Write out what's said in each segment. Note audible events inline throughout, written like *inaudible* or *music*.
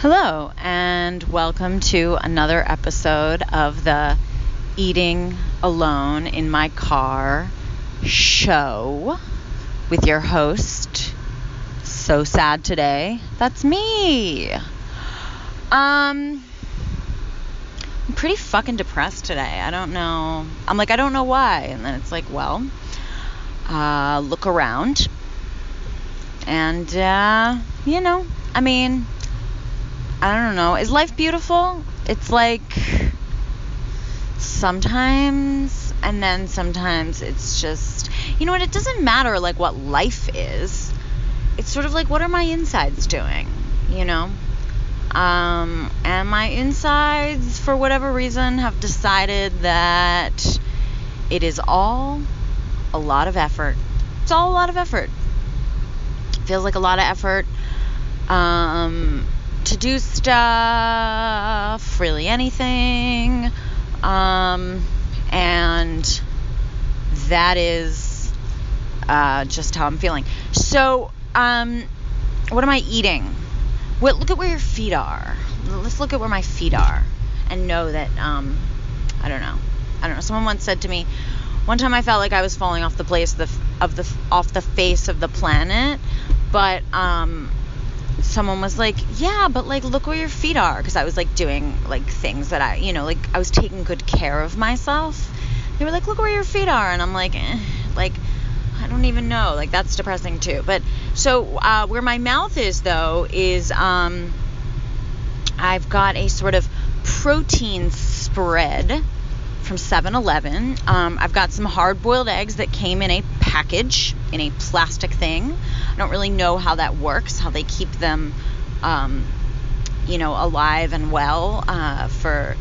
Hello, and welcome to another episode of the Eating Alone in My Car show with your host. So sad today. That's me. Um, I'm pretty fucking depressed today. I don't know. I'm like, I don't know why. And then it's like, well, uh, look around. And, uh, you know, I mean, I don't know. Is life beautiful? It's like sometimes, and then sometimes it's just, you know what? It doesn't matter like what life is. It's sort of like what are my insides doing, you know? Um, and my insides, for whatever reason, have decided that it is all a lot of effort. It's all a lot of effort. Feels like a lot of effort. Um, to do stuff, really anything. Um, and that is uh, just how I'm feeling. So, um, what am I eating? What, look at where your feet are. Let's look at where my feet are and know that, um, I don't know. I don't know. Someone once said to me, one time I felt like I was falling off the place of the, of the off the face of the planet, but um, someone was like, "Yeah, but like look where your feet are," because I was like doing like things that I, you know, like I was taking good care of myself. They were like, "Look where your feet are," and I'm like, eh, like I don't even know. Like that's depressing too. But so uh, where my mouth is though is um, I've got a sort of protein spread from 7-Eleven. Um, I've got some hard-boiled eggs that came in a package in a plastic thing. I don't really know how that works, how they keep them, um, you know, alive and well uh, for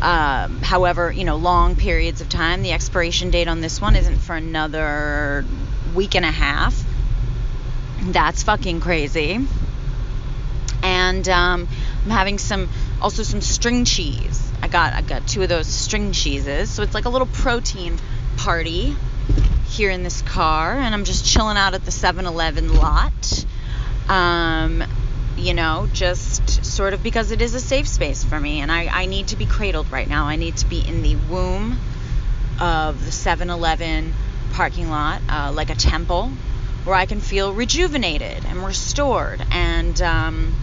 um, however, you know, long periods of time. The expiration date on this one isn't for another week and a half. That's fucking crazy. And um, I'm having some, also some string cheese. Got, I got two of those string cheeses. So it's like a little protein party here in this car, and I'm just chilling out at the 7-Eleven lot. Um, you know, just sort of because it is a safe space for me, and I, I need to be cradled right now. I need to be in the womb of the 7-Eleven parking lot, uh, like a temple, where I can feel rejuvenated and restored, and um,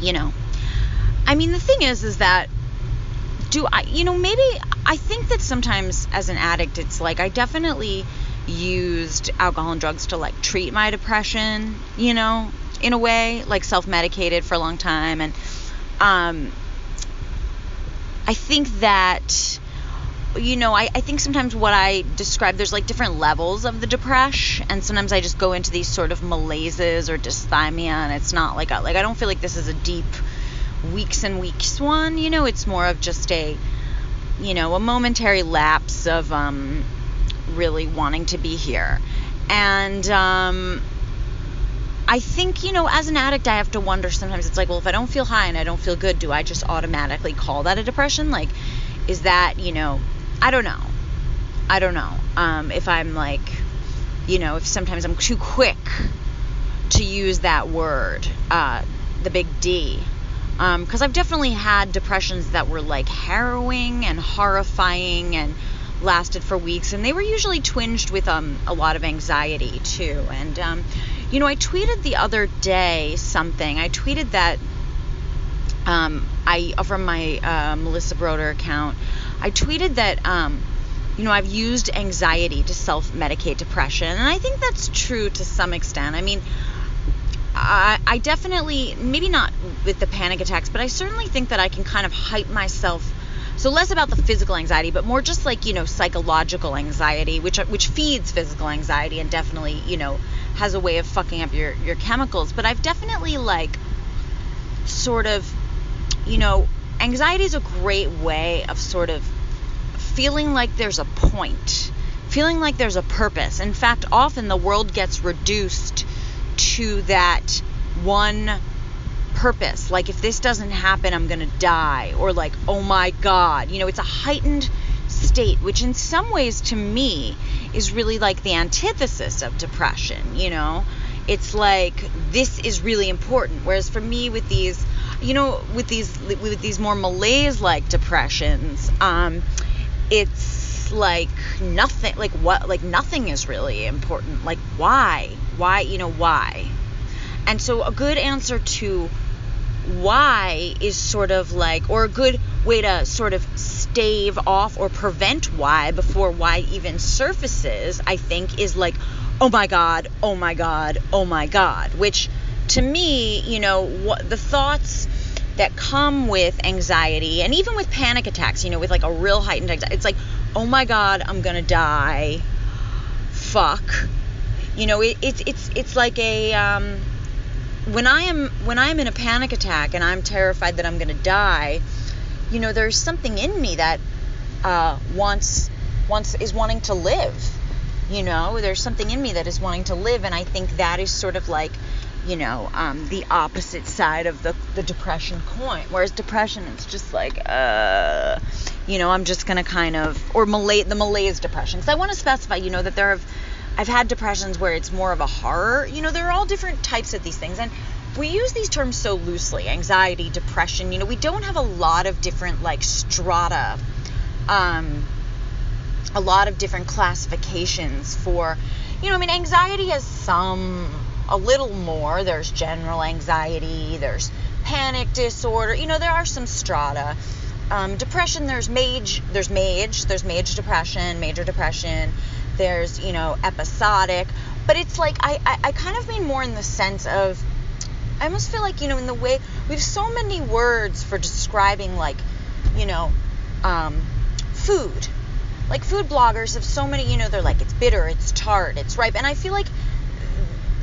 you know, I mean, the thing is, is that do I, you know, maybe I think that sometimes as an addict, it's like I definitely used alcohol and drugs to like treat my depression, you know, in a way, like self medicated for a long time. And um, I think that, you know, I, I think sometimes what I describe, there's like different levels of the depression. And sometimes I just go into these sort of malaises or dysthymia. And it's not like, a, like I don't feel like this is a deep weeks and weeks one. You know, it's more of just a, you know, a momentary lapse of um, really wanting to be here. And um, I think, you know, as an addict, I have to wonder sometimes it's like, well, if I don't feel high and I don't feel good, do I just automatically call that a depression? Like, is that, you know, I don't know. I don't know. Um, if I'm like, you know, if sometimes I'm too quick to use that word, uh, the big D because um, I've definitely had depressions that were like harrowing and horrifying and lasted for weeks, and they were usually twinged with um, a lot of anxiety too. And um, you know, I tweeted the other day something. I tweeted that um, I from my uh, Melissa Broder account. I tweeted that um, you know I've used anxiety to self-medicate depression, and I think that's true to some extent. I mean. I, I definitely, maybe not with the panic attacks, but I certainly think that I can kind of hype myself. So less about the physical anxiety, but more just like you know psychological anxiety, which which feeds physical anxiety and definitely you know has a way of fucking up your your chemicals. But I've definitely like sort of you know anxiety is a great way of sort of feeling like there's a point, feeling like there's a purpose. In fact, often the world gets reduced to that one purpose. Like, if this doesn't happen, I'm going to die. Or, like, oh my God. You know, it's a heightened state, which in some ways to me is really like the antithesis of depression. You know, it's like this is really important. Whereas for me, with these, you know, with these with these more malaise like depressions, um, it's like nothing. Like what? Like nothing is really important. Like why? Why? You know why? And so a good answer to why is sort of like, or a good way to sort of stave off or prevent why before why even surfaces, I think, is like, oh my God, oh my God, oh my God, which to me, you know, what the thoughts that come with anxiety and even with panic attacks, you know, with like a real heightened anxiety, it's like, oh my God, I'm gonna die. Fuck. You know, it, it's it's it's like a um, when I am when I am in a panic attack and I'm terrified that I'm gonna die, you know, there's something in me that uh, wants wants is wanting to live you know? There's something in me that is wanting to live and i think that is sort of like you know um, the opposite side of the, the depression coin whereas depression it's just like uh you know i'm just gonna kind of or malay the malaise depression. Because i want to specify you know that there have i've had depressions where it's more of a horror you know there are all different types of these things and we use these terms so loosely anxiety depression you know we don't have a lot of different like strata um a lot of different classifications for, you know, I mean, anxiety has some, a little more. There's general anxiety, there's panic disorder, you know, there are some strata. Um, depression, there's mage, there's mage, there's mage depression, major depression, there's, you know, episodic. But it's like, I, I, I kind of mean more in the sense of, I almost feel like, you know, in the way, we have so many words for describing, like, you know, um, food like food bloggers have so many, you know, they're like, it's bitter, it's tart, it's ripe. And I feel like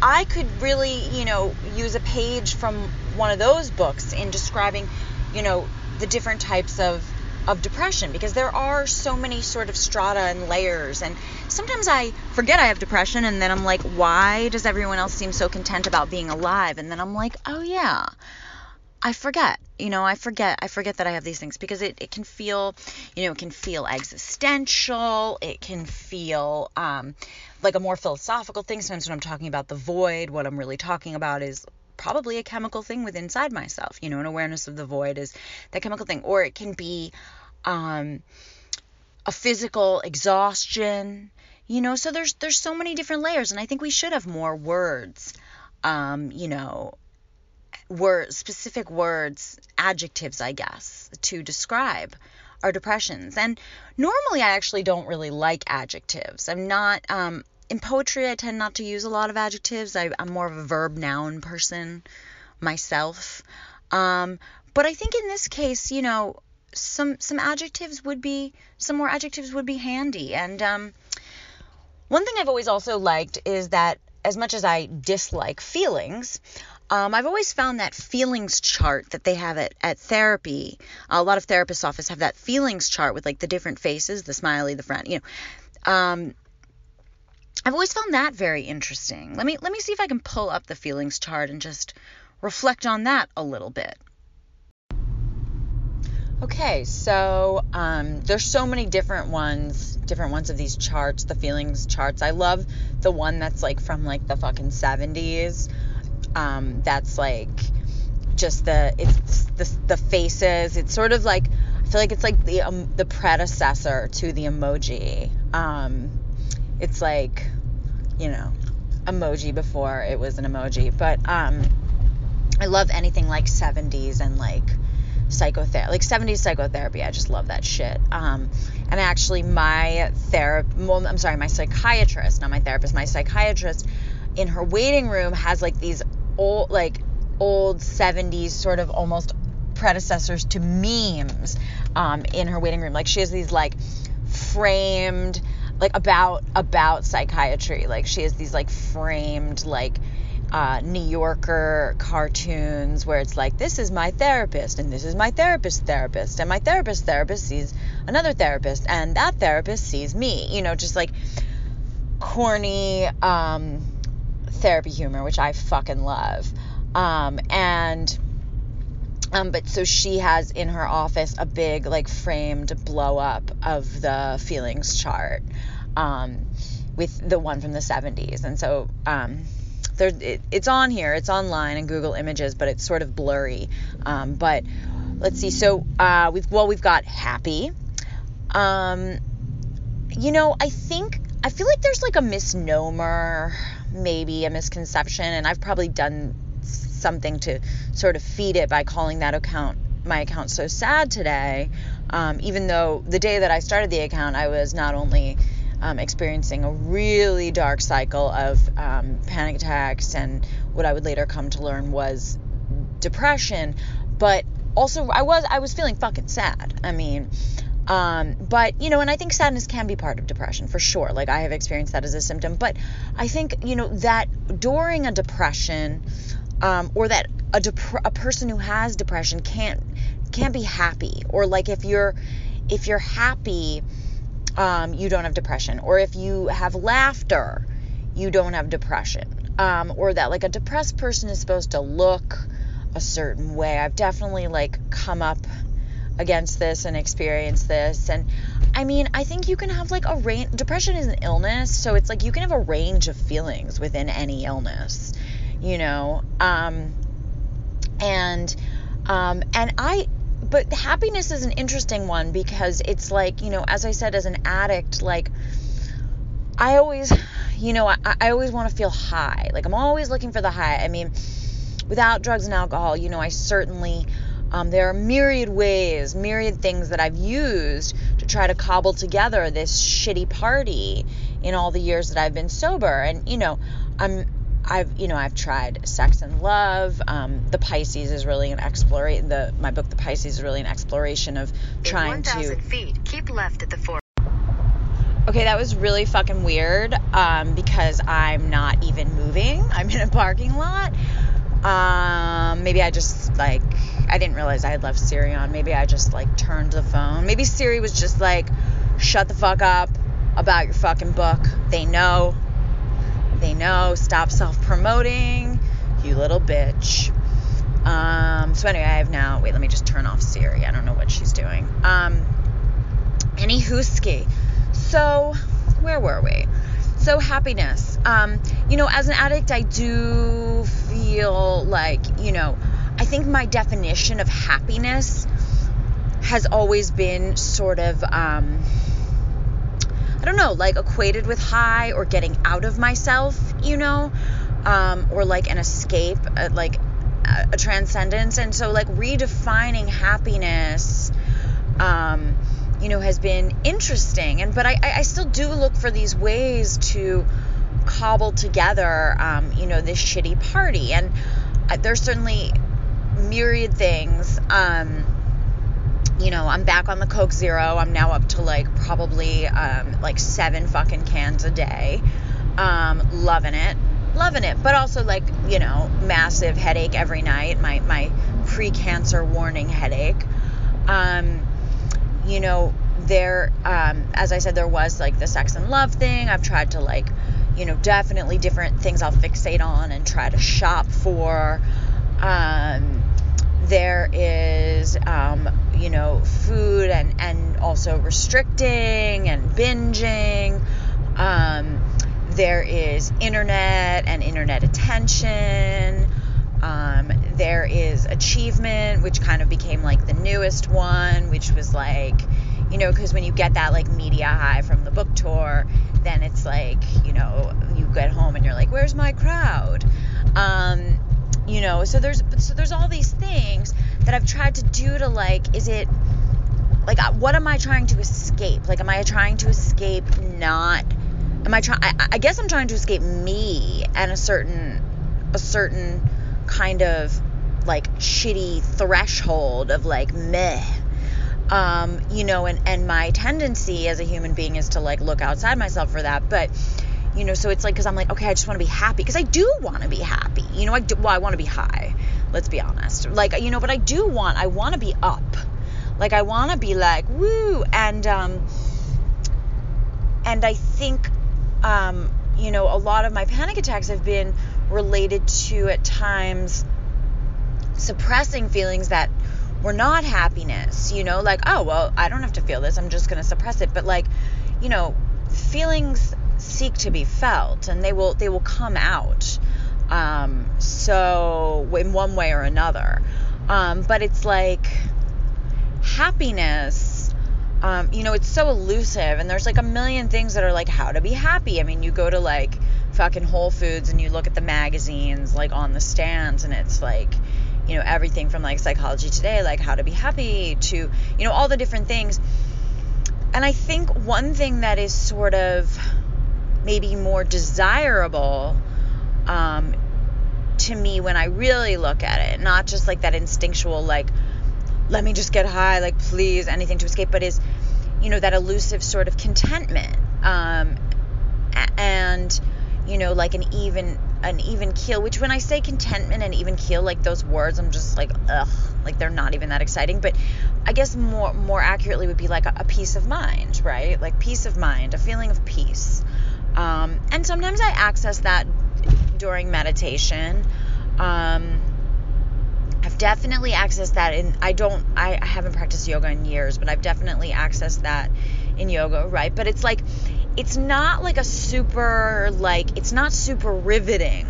I could really, you know, use a page from one of those books in describing, you know, the different types of of depression because there are so many sort of strata and layers and sometimes I forget I have depression and then I'm like why does everyone else seem so content about being alive and then I'm like oh yeah I forget, you know, I forget, I forget that I have these things because it, it can feel, you know, it can feel existential. It can feel um, like a more philosophical thing. Sometimes when I'm talking about the void, what I'm really talking about is probably a chemical thing within inside myself, you know, an awareness of the void is that chemical thing. Or it can be um, a physical exhaustion, you know, so there's, there's so many different layers and I think we should have more words, um, you know, word specific words, adjectives, I guess, to describe our depressions. And normally I actually don't really like adjectives. I'm not um, in poetry I tend not to use a lot of adjectives. I, am more of a verb noun person myself. Um, but I think in this case, you know, some some adjectives would be some more adjectives would be handy. And um, one thing I've always also liked is that as much as I dislike feelings, um, I've always found that feelings chart that they have at, at therapy. A lot of therapists' office have that feelings chart with like the different faces, the smiley, the friend, you know. Um, I've always found that very interesting. Let me let me see if I can pull up the feelings chart and just reflect on that a little bit. Okay, so um, there's so many different ones, different ones of these charts, the feelings charts. I love the one that's like from like the fucking 70s um, that's like just the it's the, the faces. It's sort of like I feel like it's like the um, the predecessor to the emoji. Um, it's like you know emoji before it was an emoji, but um, I love anything like 70s and like psychotherapy, like 70s psychotherapy. I just love that shit. Um, and actually, my therapist, well, I'm sorry, my psychiatrist, not my therapist, my psychiatrist in her waiting room has like these old like old 70s sort of almost predecessors to memes um, in her waiting room. Like she has these like framed like about about psychiatry. Like she has these like framed like uh, New Yorker cartoons where it's like, this is my therapist, and this is my therapist therapist, and my therapist therapist sees another therapist, and that therapist sees me. You know, just like corny, um, therapy humor, which I fucking love. Um, and um, but so she has in her office a big like framed blow up of the feelings chart um, with the one from the 70s. And so um, there it, it's on here it's online in google images but it's sort of blurry. Um, but let's see so uh, we've well we've got happy. Um, you know i think i feel like there's like a misnomer maybe a misconception and i've probably done something to sort of feed it by calling that account my account so sad today. Um, even though the day that i started the account i was not only um, experiencing a really dark cycle of um, panic attacks and what I would later come to learn was depression. But also, I was I was feeling fucking sad. I mean, um, but you know, and I think sadness can be part of depression for sure. Like I have experienced that as a symptom. But I think you know that during a depression, um, or that a dep- a person who has depression can't can't be happy, or like if you're if you're happy um, you don't have depression. Or if you have laughter, you don't have depression. Um, or that like a depressed person is supposed to look a certain way. I've definitely like come up against this and experienced this. And I mean, I think you can have like a range. Depression is an illness, so it's like you can have a range of feelings within any illness, you know. Um, and um, and I but happiness is an interesting one because it's like, you know, as I said, as an addict, like, I always, you know, I, I always want to feel high. Like, I'm always looking for the high. I mean, without drugs and alcohol, you know, I certainly, um, there are myriad ways, myriad things that I've used to try to cobble together this shitty party in all the years that I've been sober. And, you know, I'm, I've you know I've tried Sex and Love. Um, the Pisces is really an exploration. The my book The Pisces is really an exploration of trying 1, to. feet, keep left at the four. Okay, that was really fucking weird um, because I'm not even moving. *laughs* I'm in a parking lot. Um, maybe I just like I didn't realize I had left Siri on. Maybe I just like turned the phone. Maybe Siri was just like, shut the fuck up about your fucking book. They know they know. Stop self promoting, you little bitch. Um, so anyway, I have now. Wait, let me just turn off Siri. I don't know what she's doing. Um, any hooski. So where were we? So happiness. Um, you know, as an addict, I do feel like you know. I think my definition of happiness has always been sort of um, I don't know, like equated with high or getting out of myself, you know, um, or like an escape, uh, like a, transcendence. And so, like, redefining happiness, um, you know, has been interesting. And but I, I still do look for these ways to cobble together, um, you know, this shitty party. And uh, there's certainly myriad things. Um, you know, I'm back on the Coke Zero. I'm now up to like probably um, like seven fucking cans a day. Um, loving it, loving it. But also like you know, massive headache every night. My my pre-cancer warning headache. Um, you know, there, um, as I said, there was like the sex and love thing. I've tried to like, you know, definitely different things I'll fixate on and try to shop for. Um, there is um, you know food and and also restricting and binging. Um, there is internet and internet attention. Um, there is achievement which kind of became like the newest one which was like you know because when you get that like media high from the book tour then it's like you know you get home and you're like where's my crowd? Um, you know so there's so there's all these things that I've tried to do to like is it like uh, what am I trying to escape? Like am I trying to escape not am I trying I, guess I'm trying to escape me and a certain a certain kind of like shitty threshold of like meh. Um you know and and my tendency as a human being is to like look outside myself for that but you know so it's like because i'm like okay i just want to be happy because i do want to be happy. You know i do, well i want to be high let's be honest. Like you know but i do want i want to be up. Like i want to be like woo and um and i think um you know a lot of my panic attacks have been related to at times suppressing feelings that were not happiness you know? Like oh well i don't have to feel this i'm just going to suppress it. But like you know feelings seek to be felt and they will they will come out Um, so in one way or another. Um, but it's like happiness. Um, you know, it's so elusive, and there's like a million things that are like how to be happy. I mean, you go to like fucking Whole Foods and you look at the magazines like on the stands, and it's like, you know, everything from like Psychology Today, like how to be happy, to, you know, all the different things. And I think one thing that is sort of maybe more desirable um, to me when I really look at it, not just like that instinctual, like, let me just get high, like, please, anything to escape, but is, you know, that elusive sort of contentment. Um, and, you know, like an even, an even keel, which when I say contentment and even keel, like those words, I'm just like, ugh, like they're not even that exciting. But I guess more, more accurately would be like a, a peace of mind, right? Like peace of mind, a feeling of peace. Um, and sometimes I access that during meditation. Um, I've definitely accessed that in I don't I, I haven't practiced yoga in years, but I've definitely accessed that in yoga, right? But it's like it's not like a super like it's not super riveting.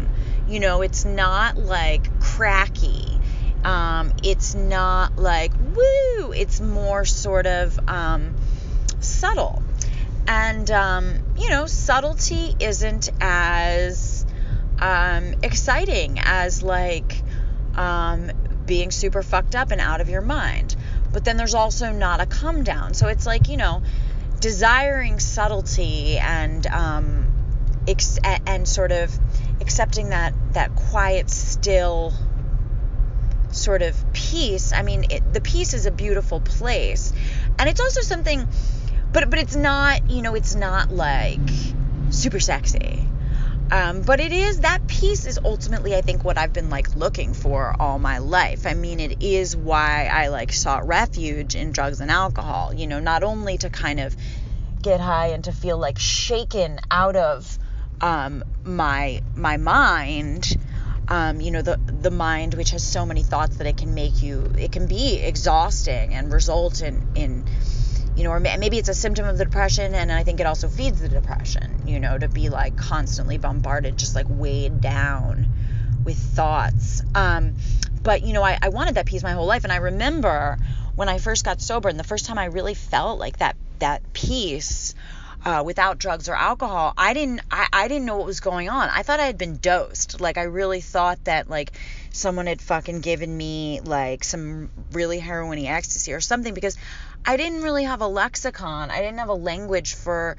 You know, it's not like cracky. Um, it's not like woo. It's more sort of um, subtle, and um, you know, subtlety isn't as um, exciting as like um, being super fucked up and out of your mind. But then there's also not a come down. So it's like, you know, desiring subtlety and um, ex- and sort of accepting that that quiet, still sort of peace. I mean, it, the peace is a beautiful place, and it's also something, but but it's not, you know, it's not like super sexy. Um, but it is that piece is ultimately, I think, what I've been like looking for all my life. I mean, it is why I like sought refuge in drugs and alcohol. You know, not only to kind of get high and to feel like shaken out of um, my my mind. Um, you know, the the mind which has so many thoughts that it can make you, it can be exhausting and result in in you know, or maybe it's a symptom of the depression, and I think it also feeds the depression, you know, to be like constantly bombarded, just like weighed down with thoughts. Um, but, you know, I, I wanted that peace my whole life, and I remember when I first got sober, and the first time I really felt like that that peace uh, without drugs or alcohol, I didn't I, I didn't know what was going on. I thought I had been dosed. Like I really thought that like someone had fucking given me like some really heroiny ecstasy or something because I didn't really have a lexicon. I didn't have a language for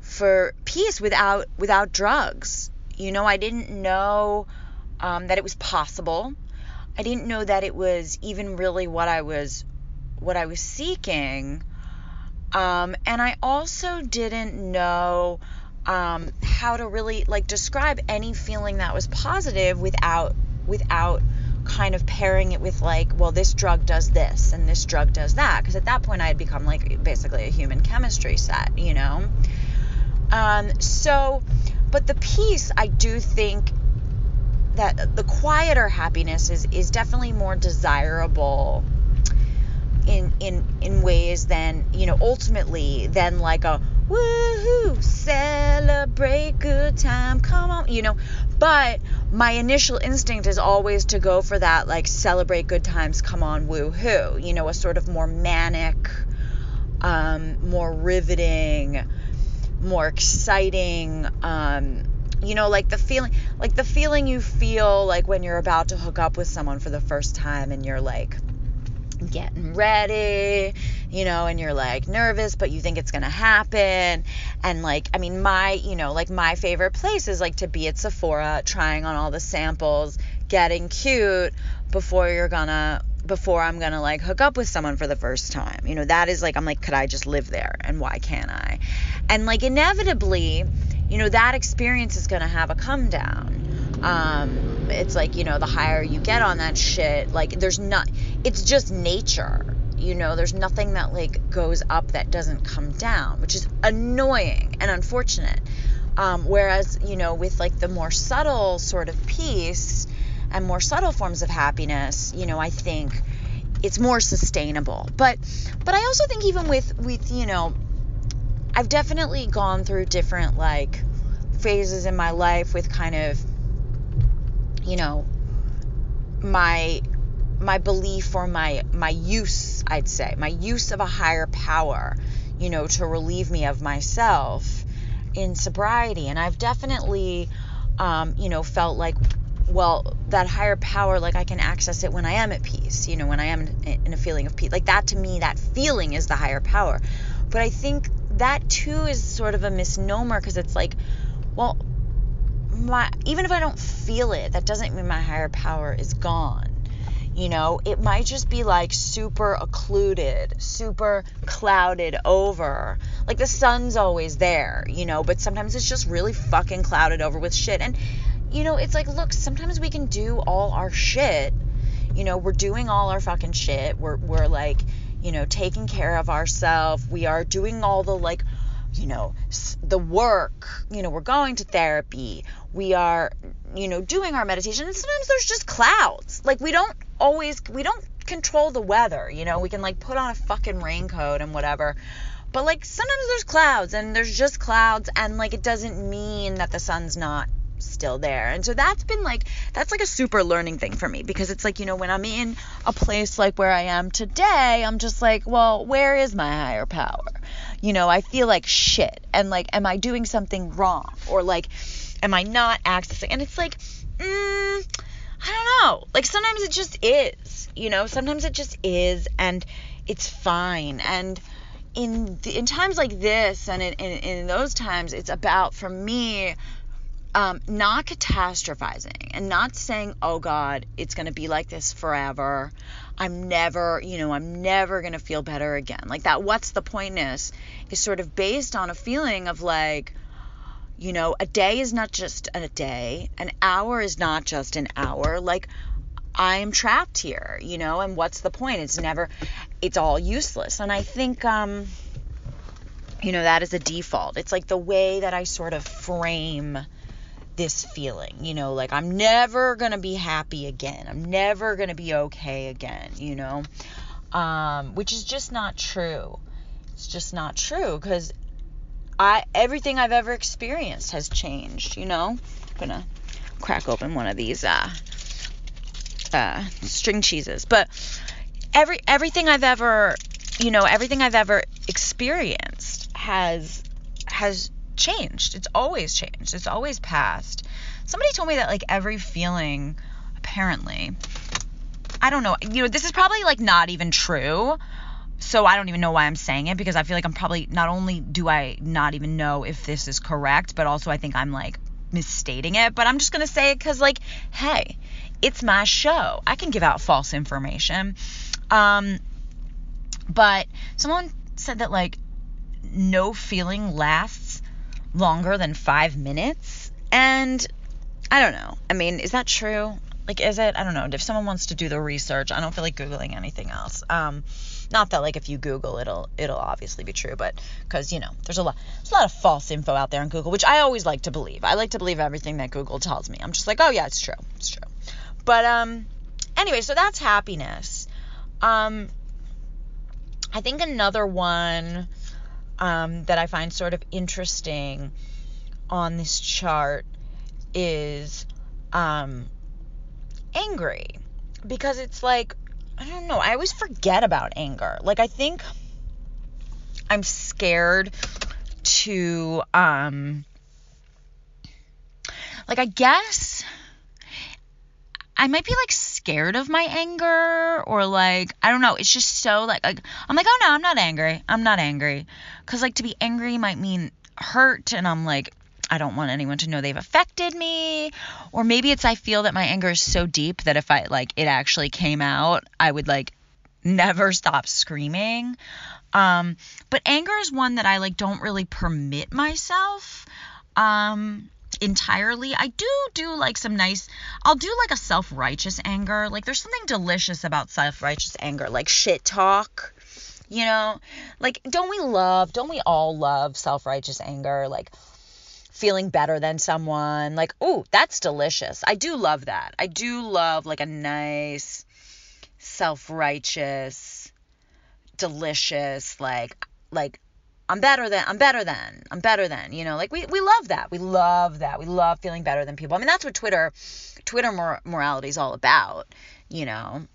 for peace without without drugs. You know, I didn't know um, that it was possible. I didn't know that it was even really what I was what I was seeking. Um, and I also didn't know um, how to really like describe any feeling that was positive without without kind of pairing it with like, well, this drug does this and this drug does that. Because at that point, I had become like basically a human chemistry set, you know. Um, so, but the piece I do think that the quieter happiness is is definitely more desirable in in in ways than you know ultimately than like a woohoo celebrate good time come on you know but my initial instinct is always to go for that like celebrate good times come on woo hoo. you know a sort of more manic um, more riveting more exciting um, you know like the feeling like the feeling you feel like when you're about to hook up with someone for the first time and you're like getting ready, you know, and you're like nervous, but you think it's going to happen. And like, I mean, my, you know, like my favorite place is like to be at Sephora, trying on all the samples, getting cute before you're gonna, before I'm gonna like hook up with someone for the first time. You know, that is like, I'm like, could I just live there? And why can't I? And like, inevitably, you know, that experience is gonna have a come down. Um, it's like, you know, the higher you get on that shit, like, there's not, it's just nature. You know, there's nothing that like goes up that doesn't come down, which is annoying and unfortunate. Um, whereas, you know, with like the more subtle sort of peace and more subtle forms of happiness, you know, I think it's more sustainable. But but I also think even with with, you know, I've definitely gone through different like phases in my life with kind of you know, my my belief or my my use, I'd say, my use of a higher power, you know, to relieve me of myself in sobriety. And I've definitely, um, you know, felt like, well, that higher power, like I can access it when I am at peace, you know, when I am in a feeling of peace. Like that to me, that feeling is the higher power. But I think that too is sort of a misnomer because it's like, well, my even if I don't feel it, that doesn't mean my higher power is gone. You know, it might just be like super occluded, super clouded over. Like the sun's always there, you know, but sometimes it's just really fucking clouded over with shit. And, you know, it's like, look, sometimes we can do all our shit. You know, we're doing all our fucking shit. We're, we're like, you know, taking care of ourselves. We are doing all the like, you know, the work. You know, we're going to therapy. We are, you know, doing our meditation. And sometimes there's just clouds. Like we don't always, we don't control the weather. You know, we can like put on a fucking raincoat and whatever. But like sometimes there's clouds and there's just clouds and like it doesn't mean that the sun's not still there. And so that's been like that's like a super learning thing for me because it's like, you know, when I'm in a place like where I am today, I'm just like, well, where is my higher power? You know, I feel like shit and like am I doing something wrong or like am I not accessing? And it's like, mm, I don't know. Like sometimes it just is, you know, sometimes it just is and it's fine. And in in times like this and in, in, in those times, it's about for me um, not catastrophizing and not saying, oh God, it's going to be like this forever. I'm never, you know, I'm never going to feel better again. Like that, what's the pointness is sort of based on a feeling of like, you know, a day is not just a day, an hour is not just an hour. Like, I am trapped here, you know, and what's the point? It's never, it's all useless. And I think, um, you know, that is a default. It's like the way that I sort of frame this feeling, you know, like I'm never going to be happy again. I'm never going to be okay again, you know, um, which is just not true. It's just not true because I everything I've ever experienced has changed, you know. I'm gonna crack open one of these uh, uh, string cheeses, but every everything I've ever, you know, everything I've ever experienced has has changed. It's always changed. It's always passed. Somebody told me that like every feeling apparently I don't know. You know, this is probably like not even true. So I don't even know why I'm saying it because I feel like I'm probably not only do I not even know if this is correct, but also I think I'm like misstating it, but I'm just going to say it cuz like hey, it's my show. I can give out false information. Um but someone said that like no feeling lasts longer than five minutes. And I don't know. I mean, is that true? Like, is it? I don't know. If someone wants to do the research, I don't feel like googling anything else. Um, not that like if you Google it'll it'll obviously be true, but because you know there's a lot there's a lot of false info out there on Google, which I always like to believe. I like to believe everything that Google tells me. I'm just like, oh yeah, it's true, it's true. But um, anyway, so that's happiness. Um, I think another one um, that I find sort of interesting on this chart is um, angry because it's like I don't know. I always forget about anger. Like I think I'm scared to um like I guess I might be like scared of my anger or like I don't know. It's just so like, like I'm like, oh no, I'm not angry. I'm not angry. Cause like to be angry might mean hurt, and I'm like, I don't want anyone to know they've affected me. Or maybe it's I feel that my anger is so deep that if I like it actually came out, I would like never stop screaming. Um, but anger is one that I like don't really permit myself. Um, entirely. I do do like some nice, I'll do like a self righteous anger. Like there's something delicious about self righteous anger, like shit talk. You know, like don't we love, don't we all love self righteous anger? Like feeling better than someone. Like, oh, that's delicious. I do love that. I do love like a nice self righteous, delicious, like, like I'm better than I'm better than I'm better than you know like we we love that we love that we love feeling better than people I mean that's what Twitter Twitter mor- morality is all about you know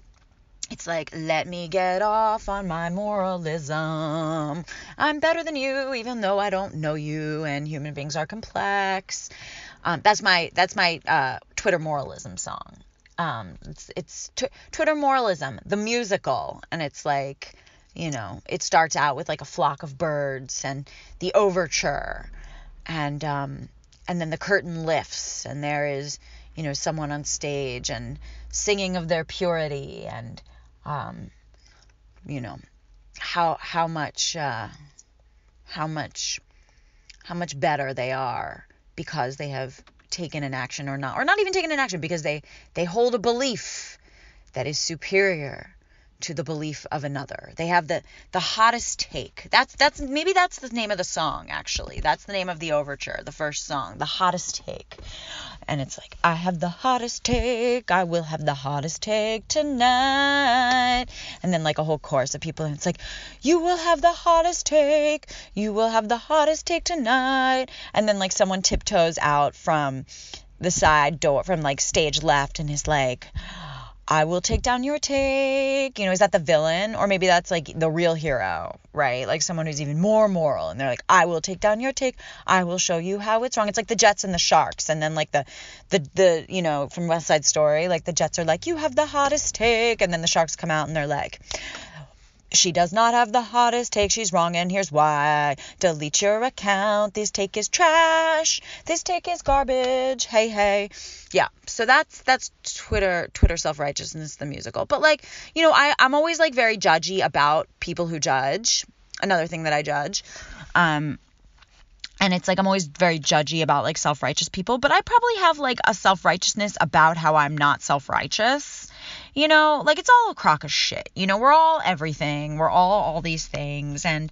it's like let me get off on my moralism. I'm better than you even though I don't know you and human beings are complex. Um, that's my that's my uh, Twitter moralism song. Um, it's it's Twitter moralism the musical. And it's like you know, it starts out with like a flock of birds and the overture. And um and then the curtain lifts and there is, you know, someone on stage and singing of their purity and um you know, how how much uh how much how much better they are because they have taken an action or not or not even taken an action because they they hold a belief that is superior to the belief of another. They have the the hottest take. That's that's maybe that's the name of the song actually. That's the name of the overture, the first song, the hottest take. And it's like I have the hottest take. I will have the hottest take tonight. And then like a whole chorus of people and it's like you will have the hottest take. You will have the hottest take tonight. And then like someone tiptoes out from the side door from like stage left and is like I will take down your take. You know, is that the villain? Or maybe that's like the real hero, right? Like someone who's even more moral. And they're like, I will take down your take. I will show you how it's wrong. It's like the Jets and the Sharks. And then like the, the, the, you know, from West Side Story, like the Jets are like, you have the hottest take. And then the Sharks come out and they're like, she does not have the hottest take. She's wrong, and here's why. Delete your account. This take is trash. This take is garbage. Hey, hey. Yeah. So that's that's Twitter Twitter self righteousness the musical. But like you know, I I'm always like very judgy about people who judge. Another thing that I judge. Um, and it's like I'm always very judgy about like self righteous people. But I probably have like a self righteousness about how I'm not self righteous you know, like it's all a crock of shit. You know, we're all everything. We're all all these things and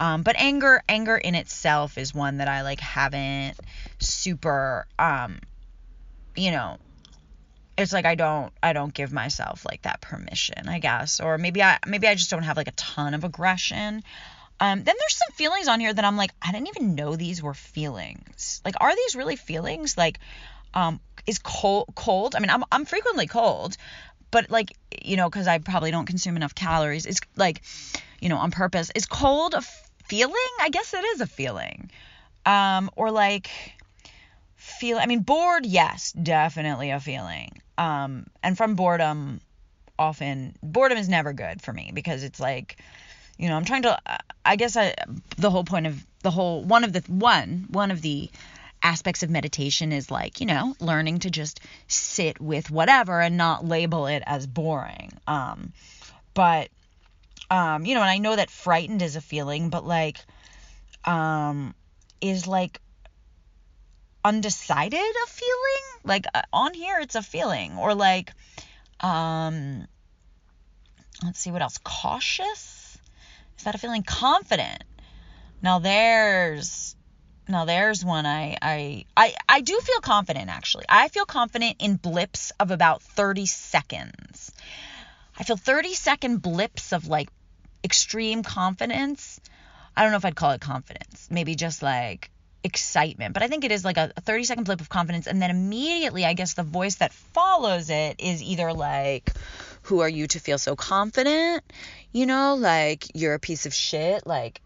um but anger anger in itself is one that I like haven't super um you know, it's like I don't I don't give myself like that permission, I guess. Or maybe I maybe I just don't have like a ton of aggression. Um, then there's some feelings on here that I'm like, I didn't even know these were feelings. Like, are these really feelings? Like, um, is cold cold? I mean, I'm I'm frequently cold, but like you know because i probably don't consume enough calories it's like you know on purpose. Is cold a feeling? I guess it is a feeling. Um or like feel i mean bored yes definitely a feeling. Um and from boredom often boredom is never good for me because it's like you know i'm trying to i guess i the whole point of the whole one of the one one of the aspects of meditation is like, you know, learning to just sit with whatever and not label it as boring. Um, but, um, you know, and I know that frightened is a feeling, but like, um, is like undecided a feeling? Like uh, on here, it's a feeling. Or like, um, let's see what else. Cautious? Is that a feeling? Confident. Now there's now there's one I, I I I do feel confident actually. I feel confident in blips of about 30 seconds. I feel 30 second blips of like extreme confidence. I don't know if I'd call it confidence. Maybe just like excitement. But I think it is like a, a 30 second blip of confidence and then immediately I guess the voice that follows it is either like who are you to feel so confident? You know, like you're a piece of shit, like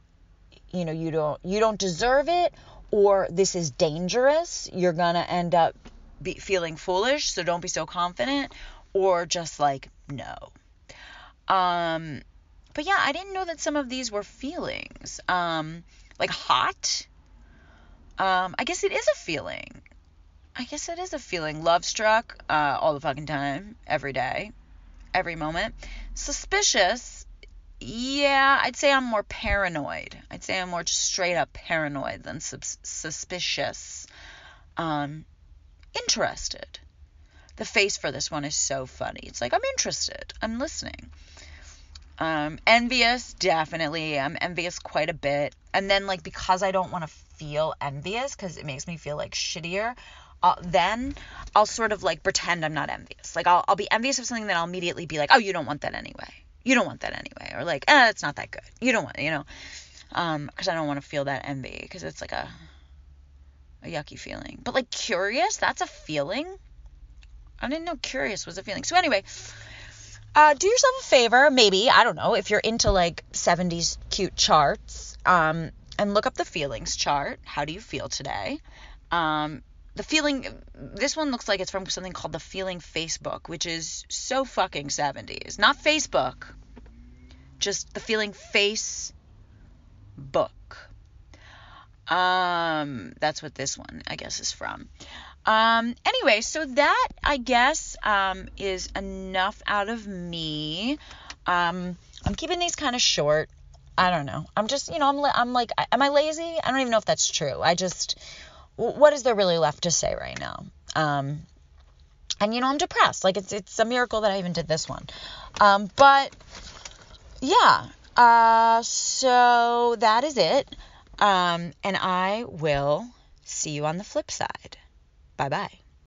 you know, you don't you don't deserve it or this is dangerous, you're going to end up be feeling foolish, so don't be so confident, or just like, no. Um, but yeah, I didn't know that some of these were feelings. Um, like hot. Um, I guess it is a feeling. I guess it is a feeling. Love struck uh, all the fucking time, every day, every moment. Suspicious yeah, I'd say I'm more paranoid. I'd say I'm more straight up paranoid than sus- suspicious. Um, interested. The face for this one is so funny. It's like I'm interested. I'm listening. Um, envious, definitely. I'm envious quite a bit. And then like because I don't want to feel envious because it makes me feel like shittier. Uh, then I'll sort of like pretend I'm not envious. Like I'll I'll be envious of something, then I'll immediately be like, oh, you don't want that anyway you don't want that anyway or like eh, it's not that good you don't want you know Um, because I don't want to feel that envy because it's like a a yucky feeling. But like curious, that's a feeling. I didn't know curious was a feeling. So anyway, uh, do yourself a favor, maybe I don't know if you're into like 70s cute charts, um, and look up the feelings chart. How do you feel today? Um, the feeling this one looks like it's from something called the feeling facebook which is so fucking 70s not facebook just the feeling face book um that's what this one i guess is from. Um anyway so that i guess um is enough out of me. Um i'm keeping these kind of short. I don't know. I'm just you know i'm, I'm like am i lazy? I don't even know if that's true. I just what is there really left to say right now? Um, and you know, I'm depressed. Like it's it's a miracle that I even did this one. Um, but yeah. Uh, so that is it. Um, and I will see you on the flip side. Bye bye.